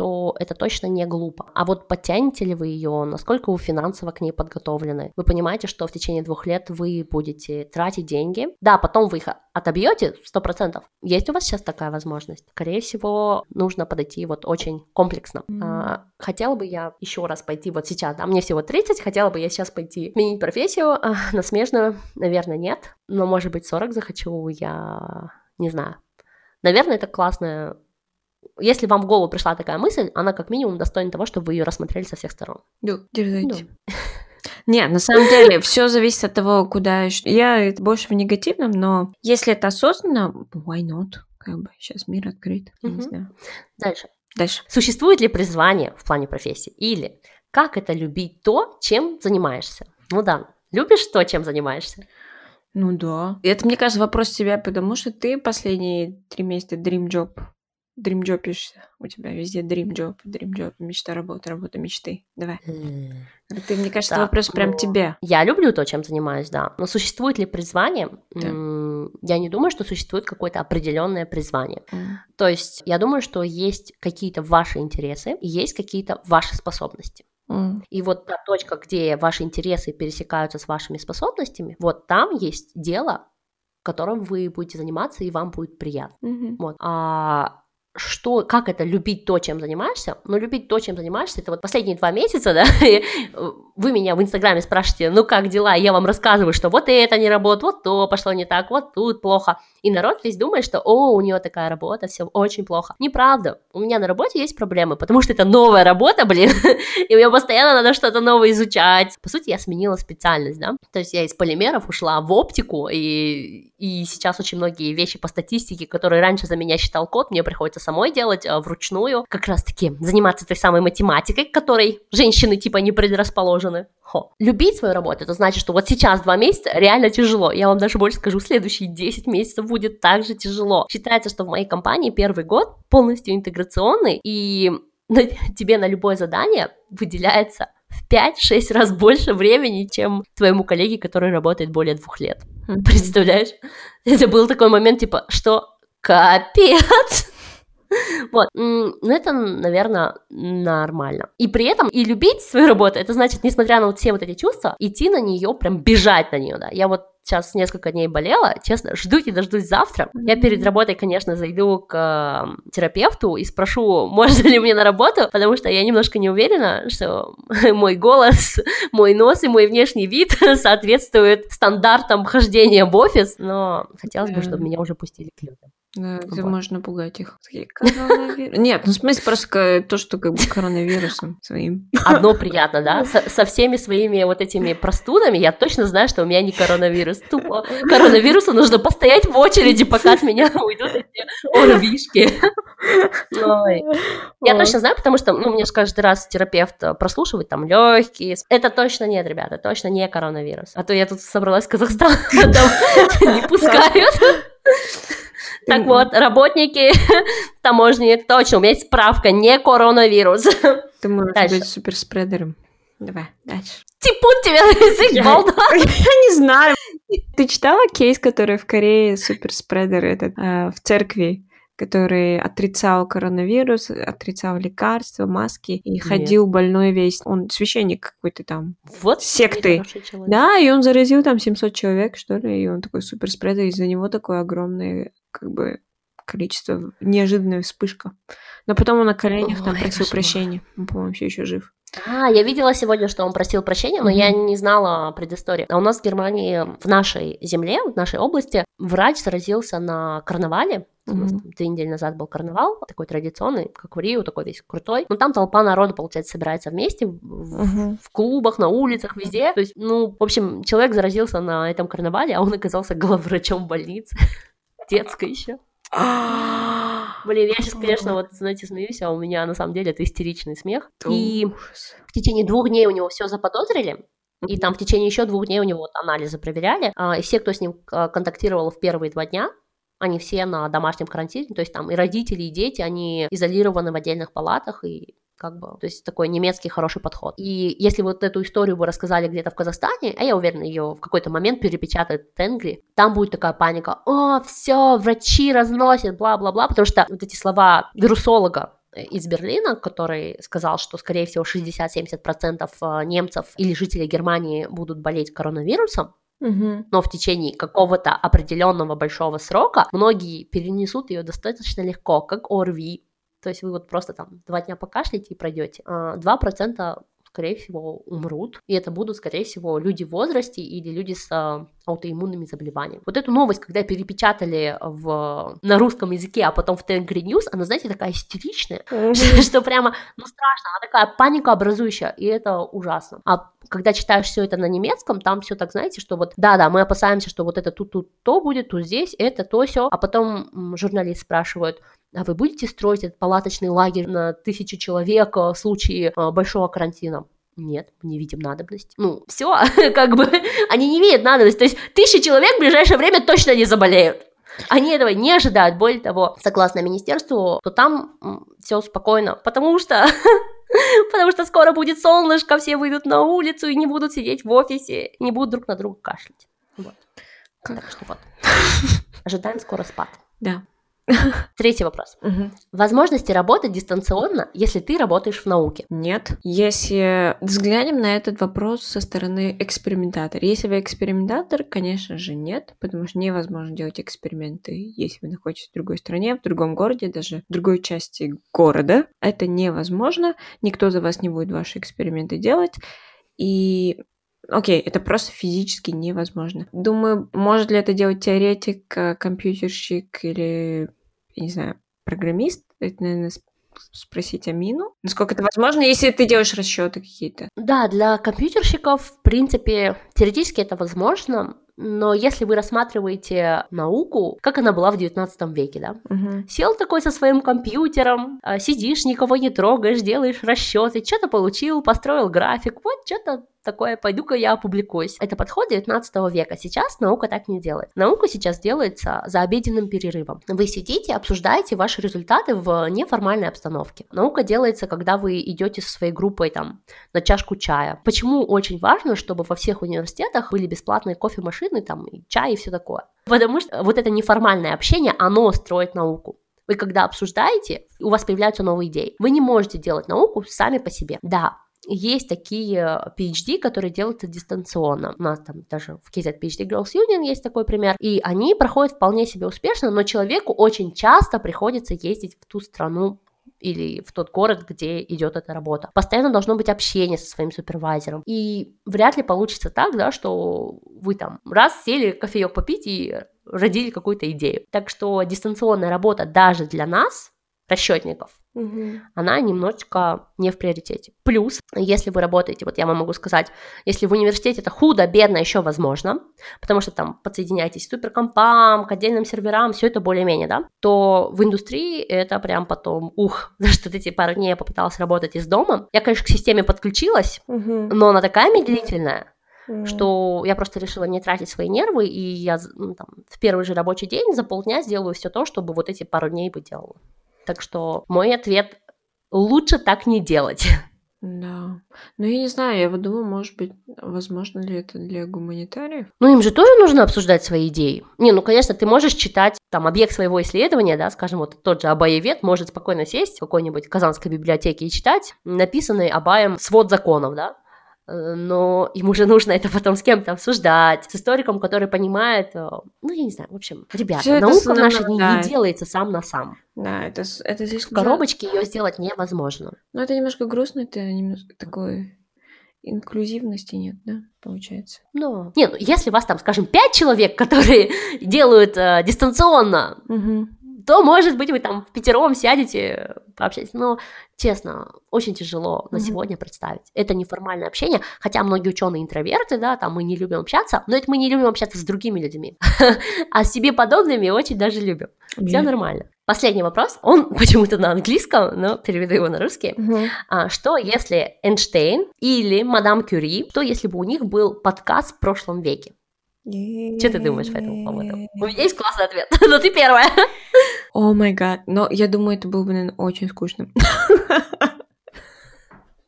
то это точно не глупо. А вот подтянете ли вы ее, насколько вы финансово к ней подготовлены? Вы понимаете, что в течение двух лет вы будете тратить деньги. Да, потом вы их отобьете сто процентов. Есть у вас сейчас такая возможность? Скорее всего, нужно подойти вот очень комплексно. Mm. А, хотела бы я еще раз пойти вот сейчас, да, мне всего 30, хотела бы я сейчас пойти сменить профессию а, на смежную, наверное, нет, но может быть 40 захочу, я не знаю. Наверное, это классная если вам в голову пришла такая мысль, она как минимум достойна того, чтобы вы ее рассмотрели со всех сторон. Да. Не, на самом деле, все зависит от того, куда... Я больше в негативном, но если это осознанно, why not? Как бы сейчас мир открыт. Угу. Не знаю. Дальше. Дальше. Существует ли призвание в плане профессии? Или как это любить то, чем занимаешься? Ну да, любишь то, чем занимаешься? Ну да. Это, мне кажется, вопрос себя, потому что ты последние три месяца dream job дримджопишься. У тебя везде дримджоп, дримджоп, мечта, работа, работа, мечты. Давай. Ты, мне кажется, да, вопрос прям тебе. Я люблю то, чем занимаюсь, да. Но существует ли призвание? Да. Я не думаю, что существует какое-то определенное призвание. Mm. То есть я думаю, что есть какие-то ваши интересы есть какие-то ваши способности. Mm. И вот та точка, где ваши интересы пересекаются с вашими способностями, вот там есть дело, которым вы будете заниматься, и вам будет приятно. Mm-hmm. Вот. А что, как это любить то, чем занимаешься? Ну, любить то, чем занимаешься, это вот последние два месяца, да, вы меня в Инстаграме спрашиваете, ну, как дела, я вам рассказываю, что вот это не работает, вот то пошло не так, вот тут плохо, и народ весь думает, что, о, у нее такая работа, все очень плохо. Неправда, у меня на работе есть проблемы, потому что это новая работа, блин, и мне постоянно надо что-то новое изучать. По сути, я сменила специальность, да, то есть я из полимеров ушла в оптику, и, и сейчас очень многие вещи по статистике, которые раньше за меня считал код, мне приходится самой делать а, вручную, как раз-таки заниматься той самой математикой, которой женщины типа не предрасположены. Хо. Любить свою работу, это значит, что вот сейчас два месяца реально тяжело. Я вам даже больше скажу, следующие 10 месяцев будет также тяжело. Считается, что в моей компании первый год полностью интеграционный, и тебе на любое задание выделяется в 5-6 раз больше времени, чем твоему коллеге, который работает более двух лет. Представляешь? Это был такой момент, типа, что капец! Вот, ну это, наверное, нормально. И при этом и любить свою работу, это значит, несмотря на вот все вот эти чувства, идти на нее, прям бежать на нее, да. Я вот сейчас несколько дней болела, честно, жду и дождусь завтра. Я перед работой, конечно, зайду к терапевту и спрошу, можно ли мне на работу, потому что я немножко не уверена, что мой голос, мой нос и мой внешний вид соответствуют стандартам хождения в офис, но хотелось бы, чтобы меня уже пустили к людям. Да, где можно пугать их. Нет, ну в смысле просто то, что как бы коронавирусом своим. Одно приятно, да? Со, со всеми своими вот этими простудами я точно знаю, что у меня не коронавирус. Тупо коронавирусу нужно постоять в очереди, пока от меня уйдут эти орвишки. Я точно знаю, потому что, ну, мне же каждый раз терапевт э, прослушивает там легкие. Это точно нет, ребята, точно не коронавирус. А то я тут собралась в Казахстан, там не пускают. Так вот, работники таможни, точно, у меня есть справка, не коронавирус. Ты можешь дальше. быть суперспредером. Давай, дальше. Типун тебя на язык, балда. Я не знаю. Ты читала кейс, который в Корее суперспредер этот э, в церкви? Который отрицал коронавирус, отрицал лекарства, маски и Нет. ходил больной весь. Он священник какой-то там. Вот секты. Да, и он заразил там 700 человек, что ли, и он такой суперспредер, из-за него такое огромное, как бы, количество, неожиданная вспышка. Но потом он на коленях Ой, там просил кошмар. прощения. Он, по-моему, все еще жив. А, я видела сегодня, что он просил прощения, но mm-hmm. я не знала предыстории. А у нас в Германии, в нашей земле, в нашей области, врач заразился на карнавале. Mm-hmm. У нас там три недели назад был карнавал, такой традиционный, как в Рио, такой весь крутой. Но там толпа народа, получается, собирается вместе в, mm-hmm. в клубах, на улицах, везде. То есть, ну, в общем, человек заразился на этом карнавале, а он оказался главврачом больницы. Детской еще. Блин, я сейчас, конечно, вот, знаете, смеюсь, а у меня на самом деле это истеричный смех. И в течение двух дней у него все заподозрили, и там в течение еще двух дней у него вот анализы проверяли, а, и все, кто с ним а, контактировал в первые два дня, они все на домашнем карантине, то есть там и родители, и дети, они изолированы в отдельных палатах, и как бы, то есть такой немецкий хороший подход. И если вот эту историю вы рассказали где-то в Казахстане, а я уверена, ее в какой-то момент перепечатают Тенгри, там будет такая паника, о, все, врачи разносят, бла-бла-бла, потому что вот эти слова вирусолога, из Берлина, который сказал, что, скорее всего, 60-70% э, немцев или жителей Германии будут болеть коронавирусом, Угу. Но в течение какого-то определенного большого срока многие перенесут ее достаточно легко, как ОРВИ, то есть вы вот просто там два дня покашляете и пройдете. 2% а, скорее всего, умрут. И это будут, скорее всего, люди в возрасте или люди с а, аутоиммунными заболеваниями. Вот эту новость, когда перепечатали в, на русском языке, а потом в Тенгри News, она, знаете, такая истеричная, что прямо, ну, страшно, она такая паника образующая, и это ужасно. А когда читаешь все это на немецком, там все так, знаете, что вот, да-да, мы опасаемся, что вот это тут, тут то будет, тут здесь, это, то, все, а потом журналист спрашивает, а вы будете строить этот палаточный лагерь на тысячу человек в случае а, большого карантина? Нет, мы не видим надобности. Ну, все, как бы, они не видят надобности. То есть тысяча человек в ближайшее время точно не заболеют. Они этого не ожидают. Более того, согласно министерству, то там все спокойно, потому что потому что скоро будет солнышко, все выйдут на улицу и не будут сидеть в офисе, не будут друг на друга кашлять. Вот. Так что вот. Ожидаем скоро спад. Да. Третий вопрос. Мгм. Возможности работать дистанционно, если ты работаешь в науке. Нет. Если взглянем на этот вопрос со стороны экспериментатора. Если вы экспериментатор, конечно же, нет, потому что невозможно делать эксперименты, если вы находитесь в другой стране, в другом городе, даже в другой части города. Это невозможно. Никто за вас не будет ваши эксперименты делать. И Окей, это просто физически невозможно. Думаю, может ли это делать теоретик, э, компьютерщик или, я не знаю, программист? Это, наверное, сп- спросить Амину. Насколько это возможно, если ты делаешь расчеты какие-то? Да, для компьютерщиков, в принципе, теоретически это возможно, но если вы рассматриваете науку, как она была в 19 веке, да, Мгм. Сел такой со своим компьютером, а, сидишь, никого не трогаешь, делаешь расчеты, что-то получил, построил график, вот что-то такое, пойду-ка я опубликуюсь. Это подход 19 века. Сейчас наука так не делает. Наука сейчас делается за обеденным перерывом. Вы сидите, обсуждаете ваши результаты в неформальной обстановке. Наука делается, когда вы идете со своей группой там на чашку чая. Почему очень важно, чтобы во всех университетах были бесплатные кофемашины, там, и чай и все такое? Потому что вот это неформальное общение, оно строит науку. Вы когда обсуждаете, у вас появляются новые идеи. Вы не можете делать науку сами по себе. Да, есть такие PhD, которые делают это дистанционно. У нас там даже в KZ PhD Girls Union есть такой пример. И они проходят вполне себе успешно, но человеку очень часто приходится ездить в ту страну, или в тот город, где идет эта работа. Постоянно должно быть общение со своим супервайзером. И вряд ли получится так, да, что вы там раз сели кофеек попить и родили какую-то идею. Так что дистанционная работа даже для нас, расчетников, Мгм. она немножечко не в приоритете. Плюс, если вы работаете, вот я вам могу сказать, если в университете это худо-бедно еще возможно, потому что там подсоединяетесь к суперкомпам, к отдельным серверам, все это более-менее, да, то в индустрии это прям потом, ух, за что эти пару дней я попыталась работать из дома. Я, конечно, к системе подключилась, Мгм. но она такая медлительная, Мгм. что я просто решила не тратить свои нервы, и я ну, там, в первый же рабочий день за полдня сделаю все то, чтобы вот эти пару дней бы делала. Так что мой ответ лучше так не делать. Да. Ну, я не знаю, я вот думаю, может быть, возможно ли это для гуманитариев? Ну, им же тоже нужно обсуждать свои идеи. Не, ну, конечно, ты можешь читать там объект своего исследования, да, скажем, вот тот же Абаевед может спокойно сесть в какой-нибудь Казанской библиотеке и читать написанный Абаем свод законов, да, но ему же нужно это потом с кем-то обсуждать, с историком, который понимает, э, ну, я не знаю, в общем, ребята, Всё наука в наши дни не делается сам на сам. Да, это, это В слишком... жалко. коробочке ее сделать невозможно. Ну, это немножко грустно, это немножко такой... Инклюзивности нет, да, получается? Но, не, ну, если вас там, скажем, пять человек, которые делают э, дистанционно, Мгм. То, может быть, вы там в пятером сядете, пообщаетесь. Но, честно, очень тяжело на сегодня представить. Это неформальное общение, хотя многие ученые интроверты, да, там мы не любим общаться, но это мы не любим общаться с другими людьми, а с себе подобными очень даже любим. Все нормально. Последний вопрос, он почему-то на английском, но переведу его на русский. Мгм. А, что если Эйнштейн или мадам Кюри, что если бы у них был подкаст в прошлом веке? Что ты думаешь по этому поводу? У меня есть классный ответ, но ты первая. О май гад. Но я думаю, это было бы, наверное, очень скучно.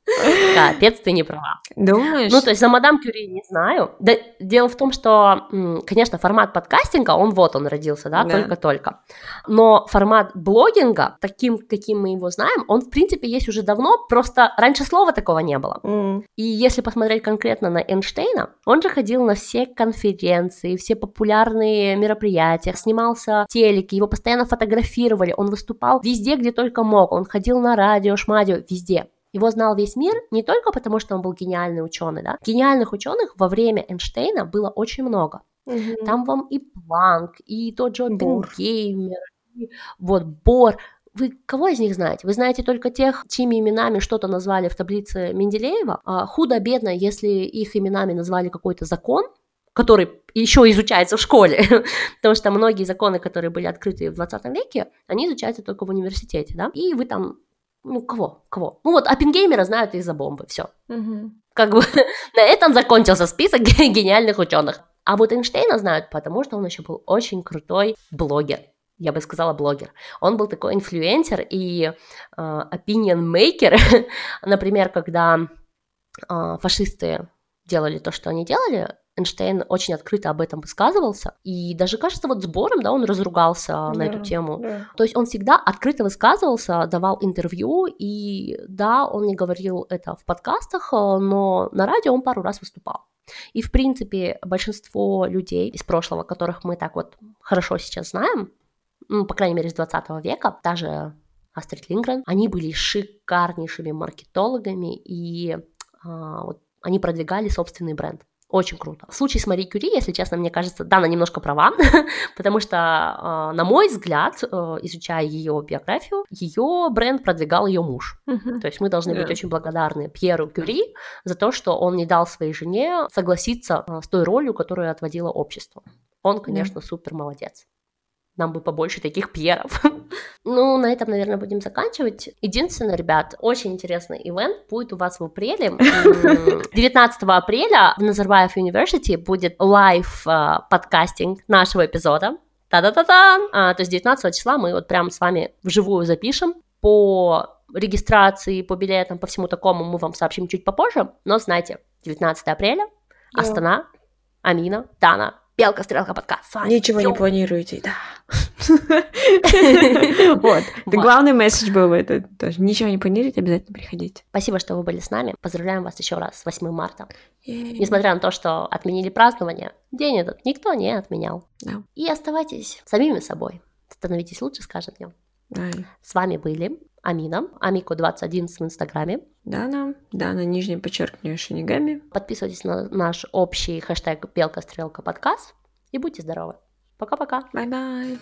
Капец, ты не права. Думаешь? Ну, то есть за мадам Кюри не знаю. Да, дело в том, что, конечно, формат подкастинга, он вот он родился, да, Да. только-только. Но формат блогинга, таким, каким мы его знаем, он, в принципе, есть уже давно, просто раньше слова такого не было. М. И если посмотреть конкретно на Эйнштейна, он же ходил на все конференции, все популярные мероприятия, снимался в телеке, его постоянно фотографировали, он выступал везде, где только мог, он ходил на радио, шмадио, везде. Его знал весь мир не только потому, что он был гениальный ученый, да. Гениальных ученых во время Эйнштейна было очень много. Мгм. Там вам и Планк, и тот же. Оппенгеймер, и вот Бор. Вы кого из них знаете? Вы знаете только тех, чьими именами что-то назвали в таблице Менделеева. А худо-бедно, если их именами назвали какой-то закон, который еще изучается в школе, потому что многие законы, которые были открыты в 20 веке, они изучаются только в университете, да, и вы там, ну, кого, кого? Ну, вот Оппенгеймера знают из-за бомбы, все Мгм. как бы на этом закончился список гениальных ученых. А вот Эйнштейна знают, потому что он еще был очень крутой блогер. Я бы сказала блогер. Он был такой инфлюенсер и э, opinion maker. Например, когда э, фашисты делали то, что они делали, Эйнштейн очень открыто об этом высказывался, и даже, кажется, вот сбором, да, он разругался да, на эту тему. Да. То есть он всегда открыто высказывался, давал интервью, и да, он не говорил это в подкастах, но на радио он пару раз выступал. И, в принципе, большинство людей из прошлого, которых мы так вот хорошо сейчас знаем, ну, по крайней мере, с 20 века, даже Астрид Лингрен, они были шикарнейшими маркетологами, и а, вот, они продвигали собственный бренд. Очень круто. В случае с Мари Кюри, если честно, мне кажется, да, она немножко права, потому что, а, на мой взгляд, э, изучая ее биографию, ее бренд продвигал ее муж. То есть мы должны быть очень благодарны Пьеру Кюри за то, что он не дал своей жене согласиться а, с той ролью, которую отводило общество. Он, конечно, супер молодец. Нам бы побольше таких Пьеров. ну, на этом, наверное, будем заканчивать. Единственное, ребят, очень интересный event будет у вас в апреле. 19 апреля в Nazarbayev University будет live а, подкастинг нашего эпизода. Та-да-та-та! А, то есть 19 числа мы вот прям с вами вживую запишем по регистрации, по билетам, по всему такому мы вам сообщим чуть попозже. Но знайте, 19 апреля, Астана, Амина, Дана, Белка, стрелка, подкаст. С вами. Ничего Йоу. не планируете, да. Вот. Главный месседж был это тоже. Ничего не планируете, обязательно приходите. Спасибо, что вы были с нами. Поздравляем вас еще раз с 8 марта. Несмотря на то, что отменили празднование, день этот никто не отменял. И оставайтесь самими собой. Становитесь лучше с каждым днем. С вами были Амина, Амико21 в Инстаграме. Дана, Дана, нижнее подчеркивание Шинигами. Подписывайтесь на наш общий хэштег Белка Стрелка подкаст и будьте здоровы. Пока-пока. Bye-bye.